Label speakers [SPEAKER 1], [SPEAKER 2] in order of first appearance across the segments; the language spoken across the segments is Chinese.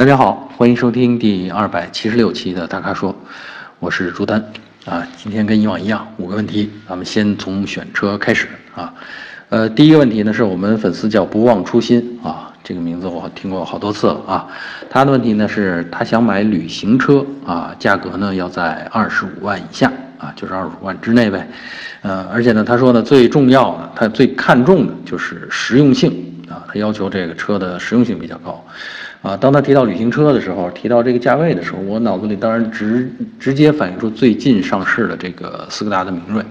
[SPEAKER 1] 大家好，欢迎收听第二百七十六期的大咖说，我是朱丹啊。今天跟以往一样，五个问题，咱们先从选车开始啊。呃，第一个问题呢，是我们粉丝叫不忘初心啊，这个名字我听过好多次了啊。他的问题呢是，他想买旅行车啊，价格呢要在二十五万以下啊，就是二十五万之内呗。呃，而且呢，他说呢，最重要的，他最看重的就是实用性啊，他要求这个车的实用性比较高。啊，当他提到旅行车的时候，提到这个价位的时候，我脑子里当然直直接反映出最近上市的这个斯柯达的明锐，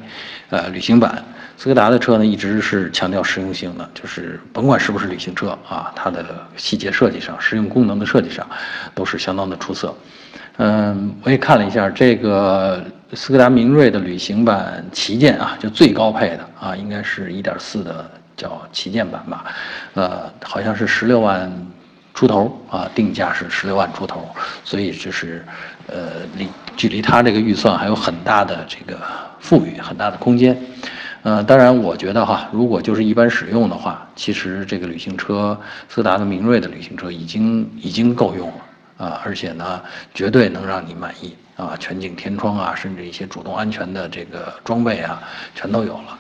[SPEAKER 1] 呃，旅行版。斯柯达的车呢，一直是强调实用性的，就是甭管是不是旅行车啊，它的细节设计上、实用功能的设计上，都是相当的出色。嗯，我也看了一下这个斯柯达明锐的旅行版旗舰啊，就最高配的啊，应该是一点四的叫旗舰版吧，呃，好像是十六万。出头啊，定价是十六万出头，所以这是，呃，离距离他这个预算还有很大的这个富裕，很大的空间。呃，当然，我觉得哈，如果就是一般使用的话，其实这个旅行车，斯达的明锐的旅行车已经已经够用了啊，而且呢，绝对能让你满意啊，全景天窗啊，甚至一些主动安全的这个装备啊，全都有了。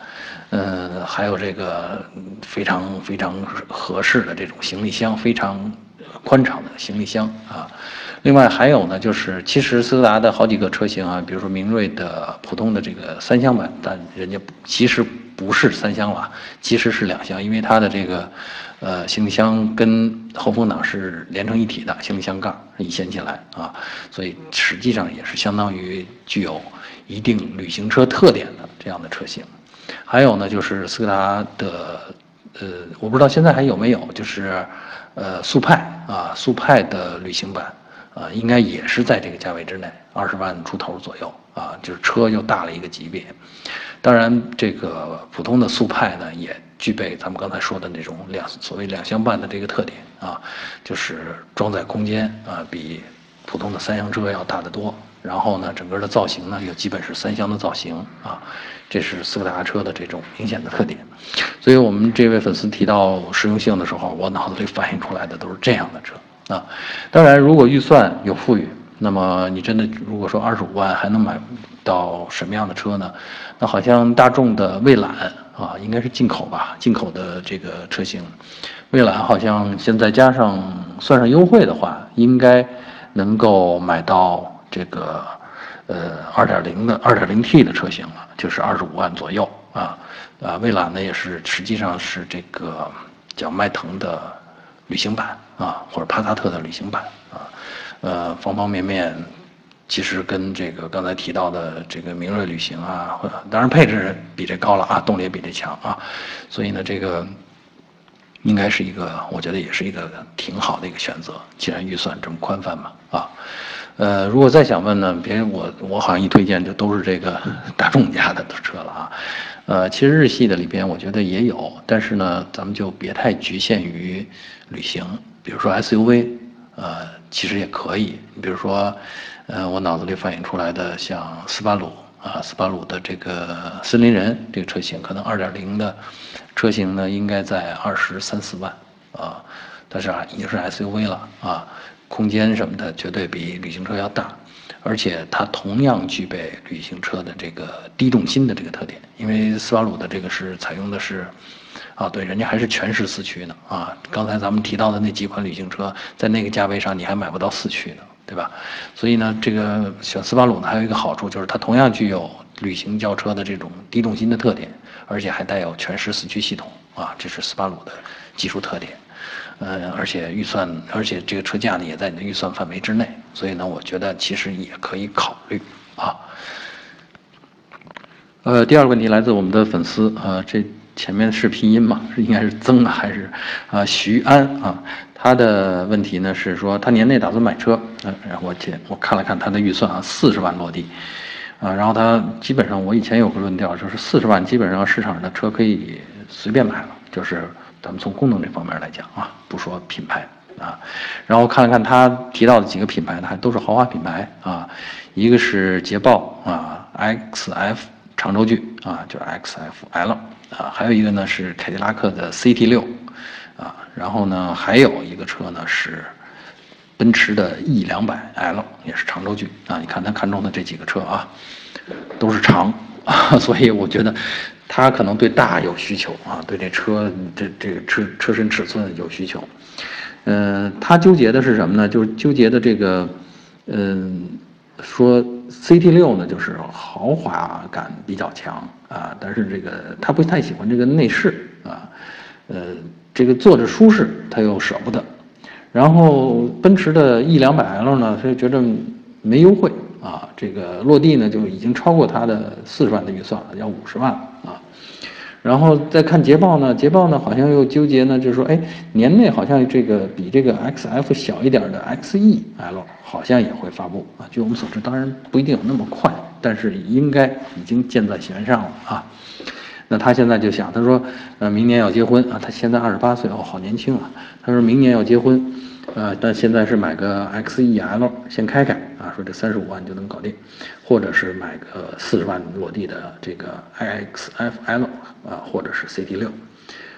[SPEAKER 1] 嗯，还有这个非常非常合适的这种行李箱，非常。宽敞的行李箱啊，另外还有呢，就是其实斯柯达的好几个车型啊，比如说明锐的普通的这个三厢版，但人家其实不是三厢了，其实是两厢，因为它的这个呃行李箱跟后风挡是连成一体的，行李箱盖一掀起来啊，所以实际上也是相当于具有一定旅行车特点的这样的车型。还有呢，就是斯柯达的呃，我不知道现在还有没有，就是。呃，速派啊，速派的旅行版，啊，应该也是在这个价位之内，二十万出头左右啊，就是车又大了一个级别。当然，这个普通的速派呢，也具备咱们刚才说的那种两所谓两厢半的这个特点啊，就是装载空间啊，比普通的三厢车要大得多。然后呢，整个的造型呢，又基本是三厢的造型啊，这是斯柯达车的这种明显的特点。所以我们这位粉丝提到实用性的时候，我脑子里反映出来的都是这样的车啊。当然，如果预算有富裕，那么你真的如果说二十五万还能买到什么样的车呢？那好像大众的蔚揽啊，应该是进口吧，进口的这个车型，蔚揽好像现在加上算上优惠的话，应该能够买到。这个，呃，二点零的二点零 T 的车型了，就是二十五万左右啊，啊，蔚揽呢也是实际上是这个叫迈腾的旅行版啊，或者帕萨特的旅行版啊，呃，方方面面其实跟这个刚才提到的这个明锐旅行啊，当然配置比这高了啊，动力也比这强啊，所以呢，这个应该是一个，我觉得也是一个挺好的一个选择，既然预算这么宽泛嘛啊。呃，如果再想问呢，别人我我好像一推荐就都是这个大众家的车了啊。呃，其实日系的里边我觉得也有，但是呢，咱们就别太局限于旅行，比如说 SUV，呃，其实也可以。你比如说，呃，我脑子里反映出来的像斯巴鲁啊，斯巴鲁的这个森林人这个车型，可能二点零的车型呢，应该在二十三四万啊，但是啊，已经是 SUV 了啊。空间什么的绝对比旅行车要大，而且它同样具备旅行车的这个低重心的这个特点。因为斯巴鲁的这个是采用的是，啊，对，人家还是全时四驱呢啊。刚才咱们提到的那几款旅行车，在那个价位上你还买不到四驱的，对吧？所以呢，这个选斯巴鲁呢还有一个好处就是它同样具有旅行轿车的这种低重心的特点，而且还带有全时四驱系统啊，这是斯巴鲁的技术特点。嗯，而且预算，而且这个车价呢也在你的预算范围之内，所以呢，我觉得其实也可以考虑啊。呃，第二个问题来自我们的粉丝啊，这前面是拼音嘛？应该是曾还是啊徐安啊？他的问题呢是说他年内打算买车，嗯，然后我见我看了看他的预算啊，四十万落地啊，然后他基本上我以前有个论调就是四十万基本上市场上的车可以随便买了，就是。咱们从功能这方面来讲啊，不说品牌啊，然后看了看他提到的几个品牌呢，还都是豪华品牌啊，一个是捷豹啊，XF 长轴距啊，就是 XFL 啊，还有一个呢是凯迪拉克的 CT 六啊，然后呢还有一个车呢是奔驰的 E 两百 L 也是长轴距啊，你看他看中的这几个车啊，都是长啊，所以我觉得他可能对大有需求啊，对这车这这个车车身尺寸有需求。嗯，他纠结的是什么呢？就是纠结的这个，嗯，说 CT 六呢，就是豪华感比较强啊，但是这个他不太喜欢这个内饰啊，呃，这个坐着舒适他又舍不得。然后奔驰的 E 两百 L 呢，他就觉得没优惠啊，这个落地呢就已经超过他的四十万的预算了，要五十万啊。然后再看捷豹呢，捷豹呢好像又纠结呢，就是说，哎，年内好像这个比这个 XF 小一点的 XE-L 好像也会发布啊。据我们所知，当然不一定有那么快，但是应该已经箭在弦上了啊。那他现在就想，他说，呃，明年要结婚啊，他现在二十八岁哦，好年轻啊。他说明年要结婚，呃，但现在是买个 XE-L 先开开啊，说这三十五万就能搞定，或者是买个四十万落地的这个 iXF-L 啊，或者是 CT 六，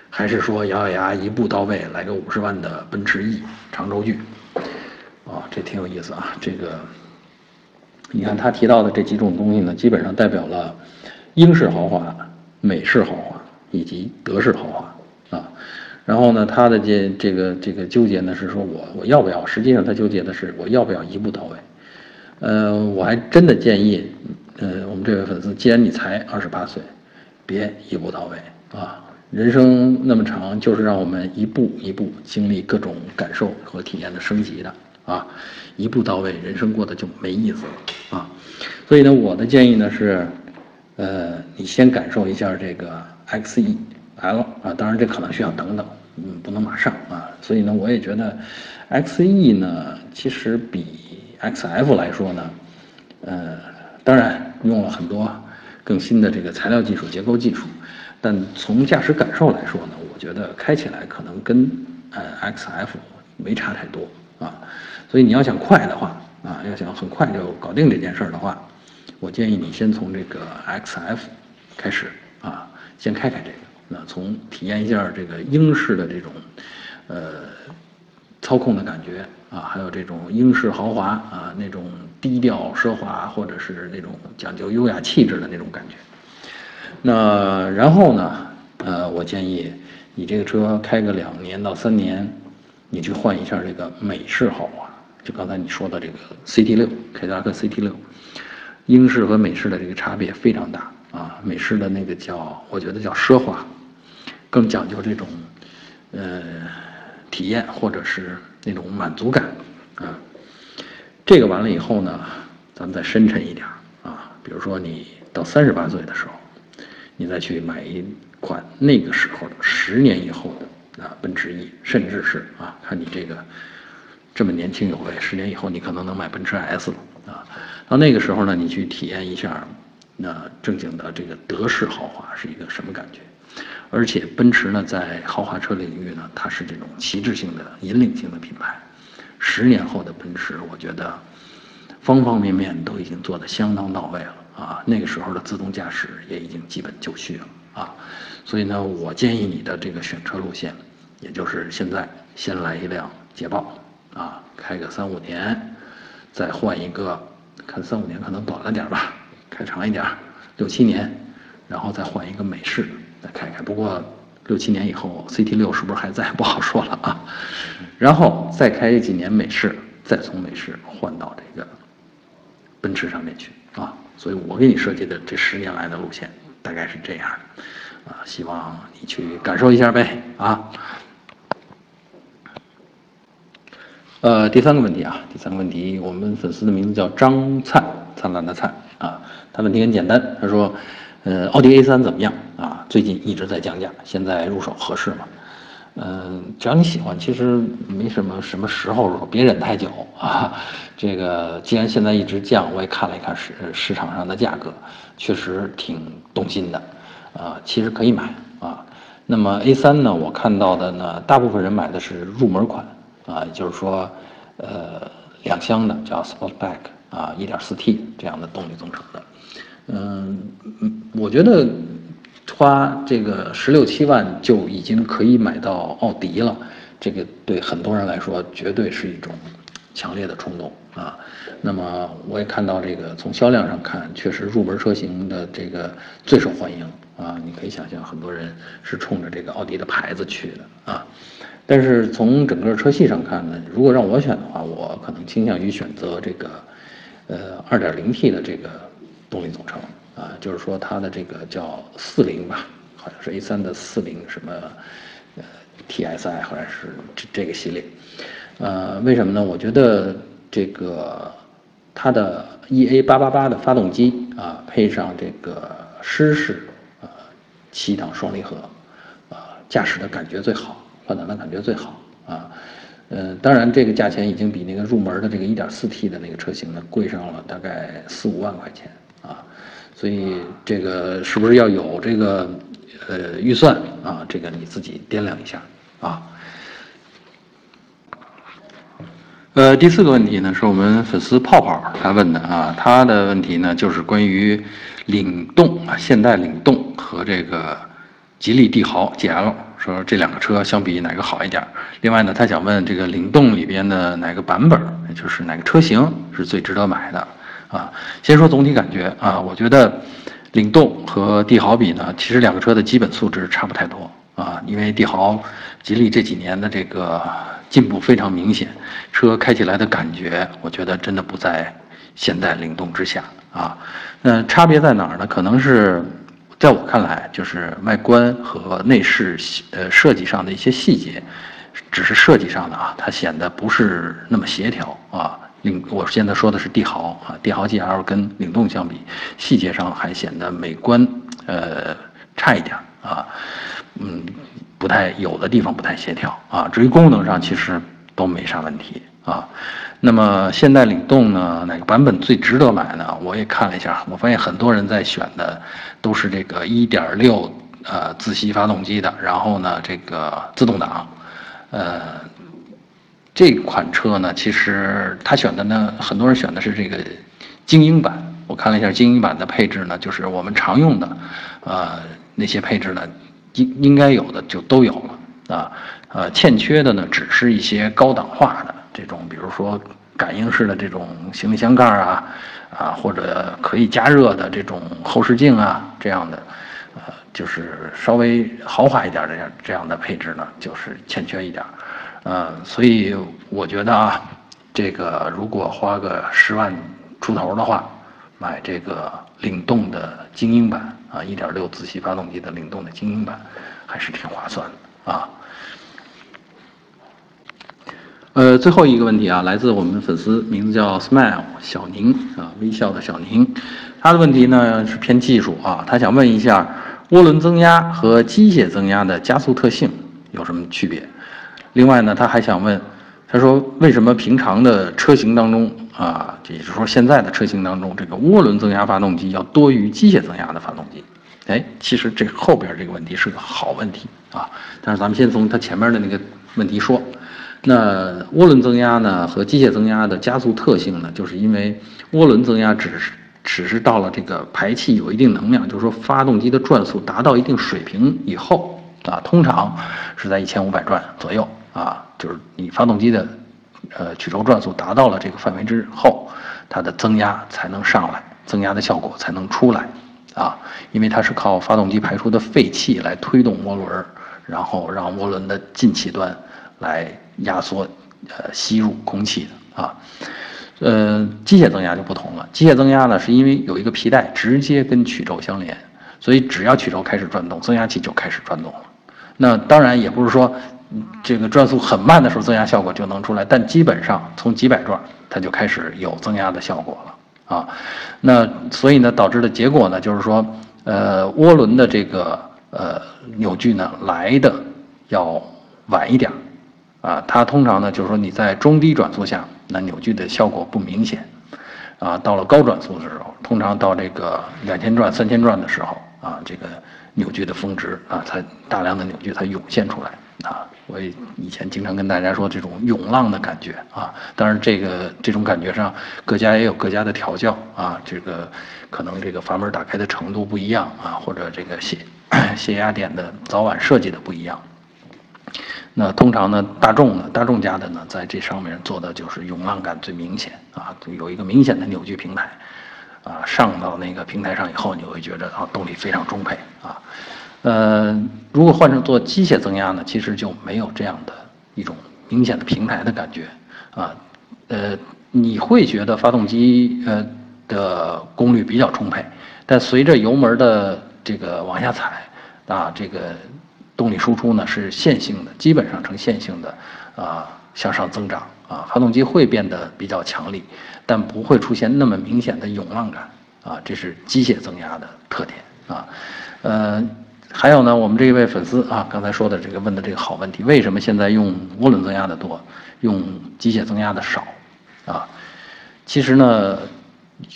[SPEAKER 1] 还是说咬咬牙一步到位来个五十万的奔驰 E 长轴距，啊，这挺有意思啊。这个，你看他提到的这几种东西呢，基本上代表了英式豪华。美式豪华以及德式豪华，然后呢，他的这这个这个纠结呢是说我我要不要？实际上他纠结的是我要不要一步到位。呃，我还真的建议，呃，我们这位粉丝，既然你才二十八岁，别一步到位啊！人生那么长，就是让我们一步一步经历各种感受和体验的升级的啊！一步到位，人生过得就没意思了啊！所以呢，我的建议呢是。呃，你先感受一下这个 XE L 啊，当然这可能需要等等，嗯，不能马上啊。所以呢，我也觉得 X E 呢，其实比 X F 来说呢，呃，当然用了很多更新的这个材料技术、结构技术，但从驾驶感受来说呢，我觉得开起来可能跟呃 X F 没差太多啊。所以你要想快的话啊，要想很快就搞定这件事儿的话。我建议你先从这个 XF 开始啊，先开开这个，那从体验一下这个英式的这种，呃，操控的感觉啊，还有这种英式豪华啊，那种低调奢华或者是那种讲究优雅气质的那种感觉。那然后呢，呃，我建议你这个车开个两年到三年，你去换一下这个美式豪华，就刚才你说的这个 CT 六，凯迪拉克 CT 六。英式和美式的这个差别非常大啊，美式的那个叫我觉得叫奢华，更讲究这种呃体验或者是那种满足感啊。这个完了以后呢，咱们再深沉一点啊，比如说你到三十八岁的时候，你再去买一款那个时候的十年以后的啊奔驰 E，甚至是啊看你这个这么年轻有为，十年以后你可能能买奔驰 S 了啊。到那个时候呢，你去体验一下，那正经的这个德式豪华是一个什么感觉？而且奔驰呢，在豪华车领域呢，它是这种旗帜性的、引领性的品牌。十年后的奔驰，我觉得方方面面都已经做得相当到位了啊。那个时候的自动驾驶也已经基本就绪了啊。所以呢，我建议你的这个选车路线，也就是现在先来一辆捷豹啊，开个三五年，再换一个。看三五年可能短了点吧，开长一点，六七年，然后再换一个美式再开开。不过六七年以后，CT 六是不是还在不好说了啊？然后再开几年美式，再从美式换到这个奔驰上面去啊。所以我给你设计的这十年来的路线大概是这样的啊，希望你去感受一下呗啊。呃，第三个问题啊，第三个问题，我们粉丝的名字叫张灿，灿烂的灿啊。他问题很简单，他说，呃，奥迪 A3 怎么样啊？最近一直在降价，现在入手合适吗？嗯，只要你喜欢，其实没什么什么时候入手，别忍太久啊。这个既然现在一直降，我也看了一看市市场上的价格，确实挺动心的，啊，其实可以买啊。那么 A3 呢，我看到的呢，大部分人买的是入门款。啊，就是说，呃，两厢的叫 Sportback 啊，一点四 T 这样的动力总成的，嗯，我觉得花这个十六七万就已经可以买到奥迪了，这个对很多人来说绝对是一种强烈的冲动啊。那么我也看到这个从销量上看，确实入门车型的这个最受欢迎啊。你可以想象，很多人是冲着这个奥迪的牌子去的啊。但是从整个车系上看呢，如果让我选的话，我可能倾向于选择这个，呃，2.0T 的这个动力总成啊，就是说它的这个叫四零吧，好像是 A3 的四零什么，呃，TSI 好像是这这个系列，呃，为什么呢？我觉得这个它的 EA888 的发动机啊，配上这个湿式啊七档双离合，啊，驾驶的感觉最好。换挡的感觉最好啊，嗯，当然这个价钱已经比那个入门的这个 1.4T 的那个车型呢贵上了大概四五万块钱，所以这个是不是要有这个呃预算啊？这个你自己掂量一下啊。呃，第四个问题呢是我们粉丝泡泡他问的啊，他的问题呢就是关于领动啊，现代领动和这个吉利帝豪 GL。说这两个车相比哪个好一点？另外呢，他想问这个领动里边的哪个版本，也就是哪个车型是最值得买的啊？先说总体感觉啊，我觉得领动和帝豪比呢，其实两个车的基本素质差不太多啊。因为帝豪、吉利这几年的这个进步非常明显，车开起来的感觉，我觉得真的不在现代领动之下啊。那差别在哪儿呢？可能是。在我看来，就是外观和内饰呃设计上的一些细节，只是设计上的啊，它显得不是那么协调啊。领我现在说的是帝豪啊，帝豪 GL 跟领动相比，细节上还显得美观呃差一点啊，嗯，不太有的地方不太协调啊。至于功能上，其实都没啥问题啊。那么现代领动呢，哪个版本最值得买呢？我也看了一下，我发现很多人在选的都是这个1.6呃自吸发动机的，然后呢这个自动挡，呃这款车呢，其实他选的呢，很多人选的是这个精英版。我看了一下精英版的配置呢，就是我们常用的，呃那些配置呢，应应该有的就都有了啊，呃欠缺的呢，只是一些高档化的。这种，比如说感应式的这种行李箱盖啊，啊，或者可以加热的这种后视镜啊，这样的，呃，就是稍微豪华一点的这样的配置呢，就是欠缺一点，呃，所以我觉得啊，这个如果花个十万出头的话，买这个领动的精英版啊，一点六自吸发动机的领动的精英版，还是挺划算的啊。呃，最后一个问题啊，来自我们粉丝，名字叫 Smile 小宁啊，微笑的小宁，他的问题呢是偏技术啊，他想问一下涡轮增压和机械增压的加速特性有什么区别？另外呢，他还想问，他说为什么平常的车型当中啊，也就是说现在的车型当中，这个涡轮增压发动机要多于机械增压的发动机？哎，其实这后边这个问题是个好问题啊，但是咱们先从他前面的那个问题说。那涡轮增压呢和机械增压的加速特性呢，就是因为涡轮增压只是只是到了这个排气有一定能量，就是说发动机的转速达到一定水平以后啊，通常是在一千五百转左右啊，就是你发动机的呃曲轴转速达到了这个范围之后，它的增压才能上来，增压的效果才能出来啊，因为它是靠发动机排出的废气来推动涡轮，然后让涡轮的进气端。来压缩，呃，吸入空气的啊，呃，机械增压就不同了。机械增压呢，是因为有一个皮带直接跟曲轴相连，所以只要曲轴开始转动，增压器就开始转动了。那当然也不是说，这个转速很慢的时候增压效果就能出来，但基本上从几百转它就开始有增压的效果了啊。那所以呢，导致的结果呢，就是说，呃，涡轮的这个呃扭矩呢来的要晚一点。啊，它通常呢，就是说你在中低转速下，那扭矩的效果不明显，啊，到了高转速的时候，通常到这个两千转、三千转的时候，啊，这个扭矩的峰值啊，才大量的扭矩才涌现出来。啊，我以前经常跟大家说这种涌浪的感觉啊，当然这个这种感觉上，各家也有各家的调教啊，这个可能这个阀门打开的程度不一样啊，或者这个泄泄压点的早晚设计的不一样。那通常呢，大众呢，大众家的呢，在这上面做的就是涌浪感最明显啊，有一个明显的扭矩平台，啊，上到那个平台上以后，你会觉得啊，动力非常充沛啊。呃，如果换成做机械增压呢，其实就没有这样的一种明显的平台的感觉啊。呃，你会觉得发动机呃的功率比较充沛，但随着油门的这个往下踩啊，这个。动力输出呢是线性的，基本上呈线性的，啊向上增长啊，发动机会变得比较强力，但不会出现那么明显的涌浪感啊，这是机械增压的特点啊。呃，还有呢，我们这一位粉丝啊，刚才说的这个问的这个好问题，为什么现在用涡轮增压的多，用机械增压的少啊？其实呢，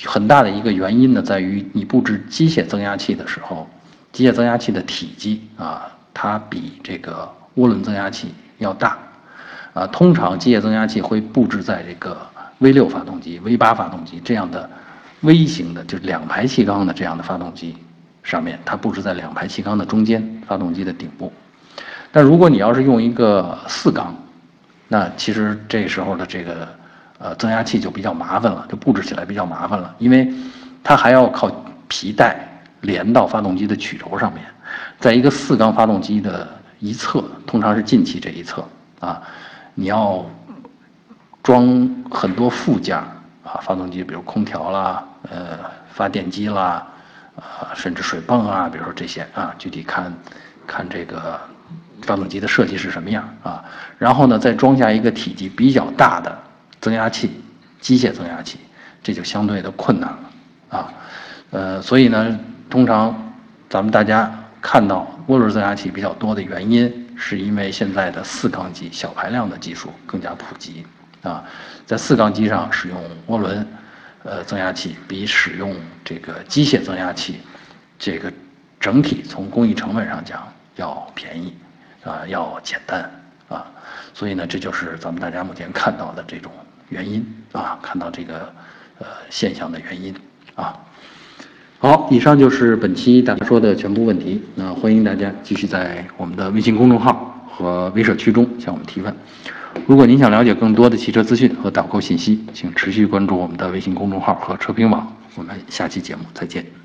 [SPEAKER 1] 很大的一个原因呢，在于你布置机械增压器的时候，机械增压器的体积啊。它比这个涡轮增压器要大，啊，通常机械增压器会布置在这个 V 六发动机、V 八发动机这样的微型的，就是两排气缸的这样的发动机上面，它布置在两排气缸的中间，发动机的顶部。但如果你要是用一个四缸，那其实这时候的这个呃增压器就比较麻烦了，就布置起来比较麻烦了，因为它还要靠皮带连到发动机的曲轴上面。在一个四缸发动机的一侧，通常是进气这一侧啊，你要装很多附件啊，发动机比如空调啦，呃，发电机啦，啊，甚至水泵啊，比如说这些啊，具体看看这个发动机的设计是什么样啊，然后呢，再装下一个体积比较大的增压器，机械增压器，这就相对的困难了啊，呃，所以呢，通常咱们大家。看到涡轮增压器比较多的原因，是因为现在的四缸机小排量的技术更加普及啊，在四缸机上使用涡轮呃增压器，比使用这个机械增压器，这个整体从工艺成本上讲要便宜啊，要简单啊，所以呢，这就是咱们大家目前看到的这种原因啊，看到这个呃现象的原因啊。好，以上就是本期大家说的全部问题。那欢迎大家继续在我们的微信公众号和微社区中向我们提问。如果您想了解更多的汽车资讯和导购信息，请持续关注我们的微信公众号和车评网。我们下期节目再见。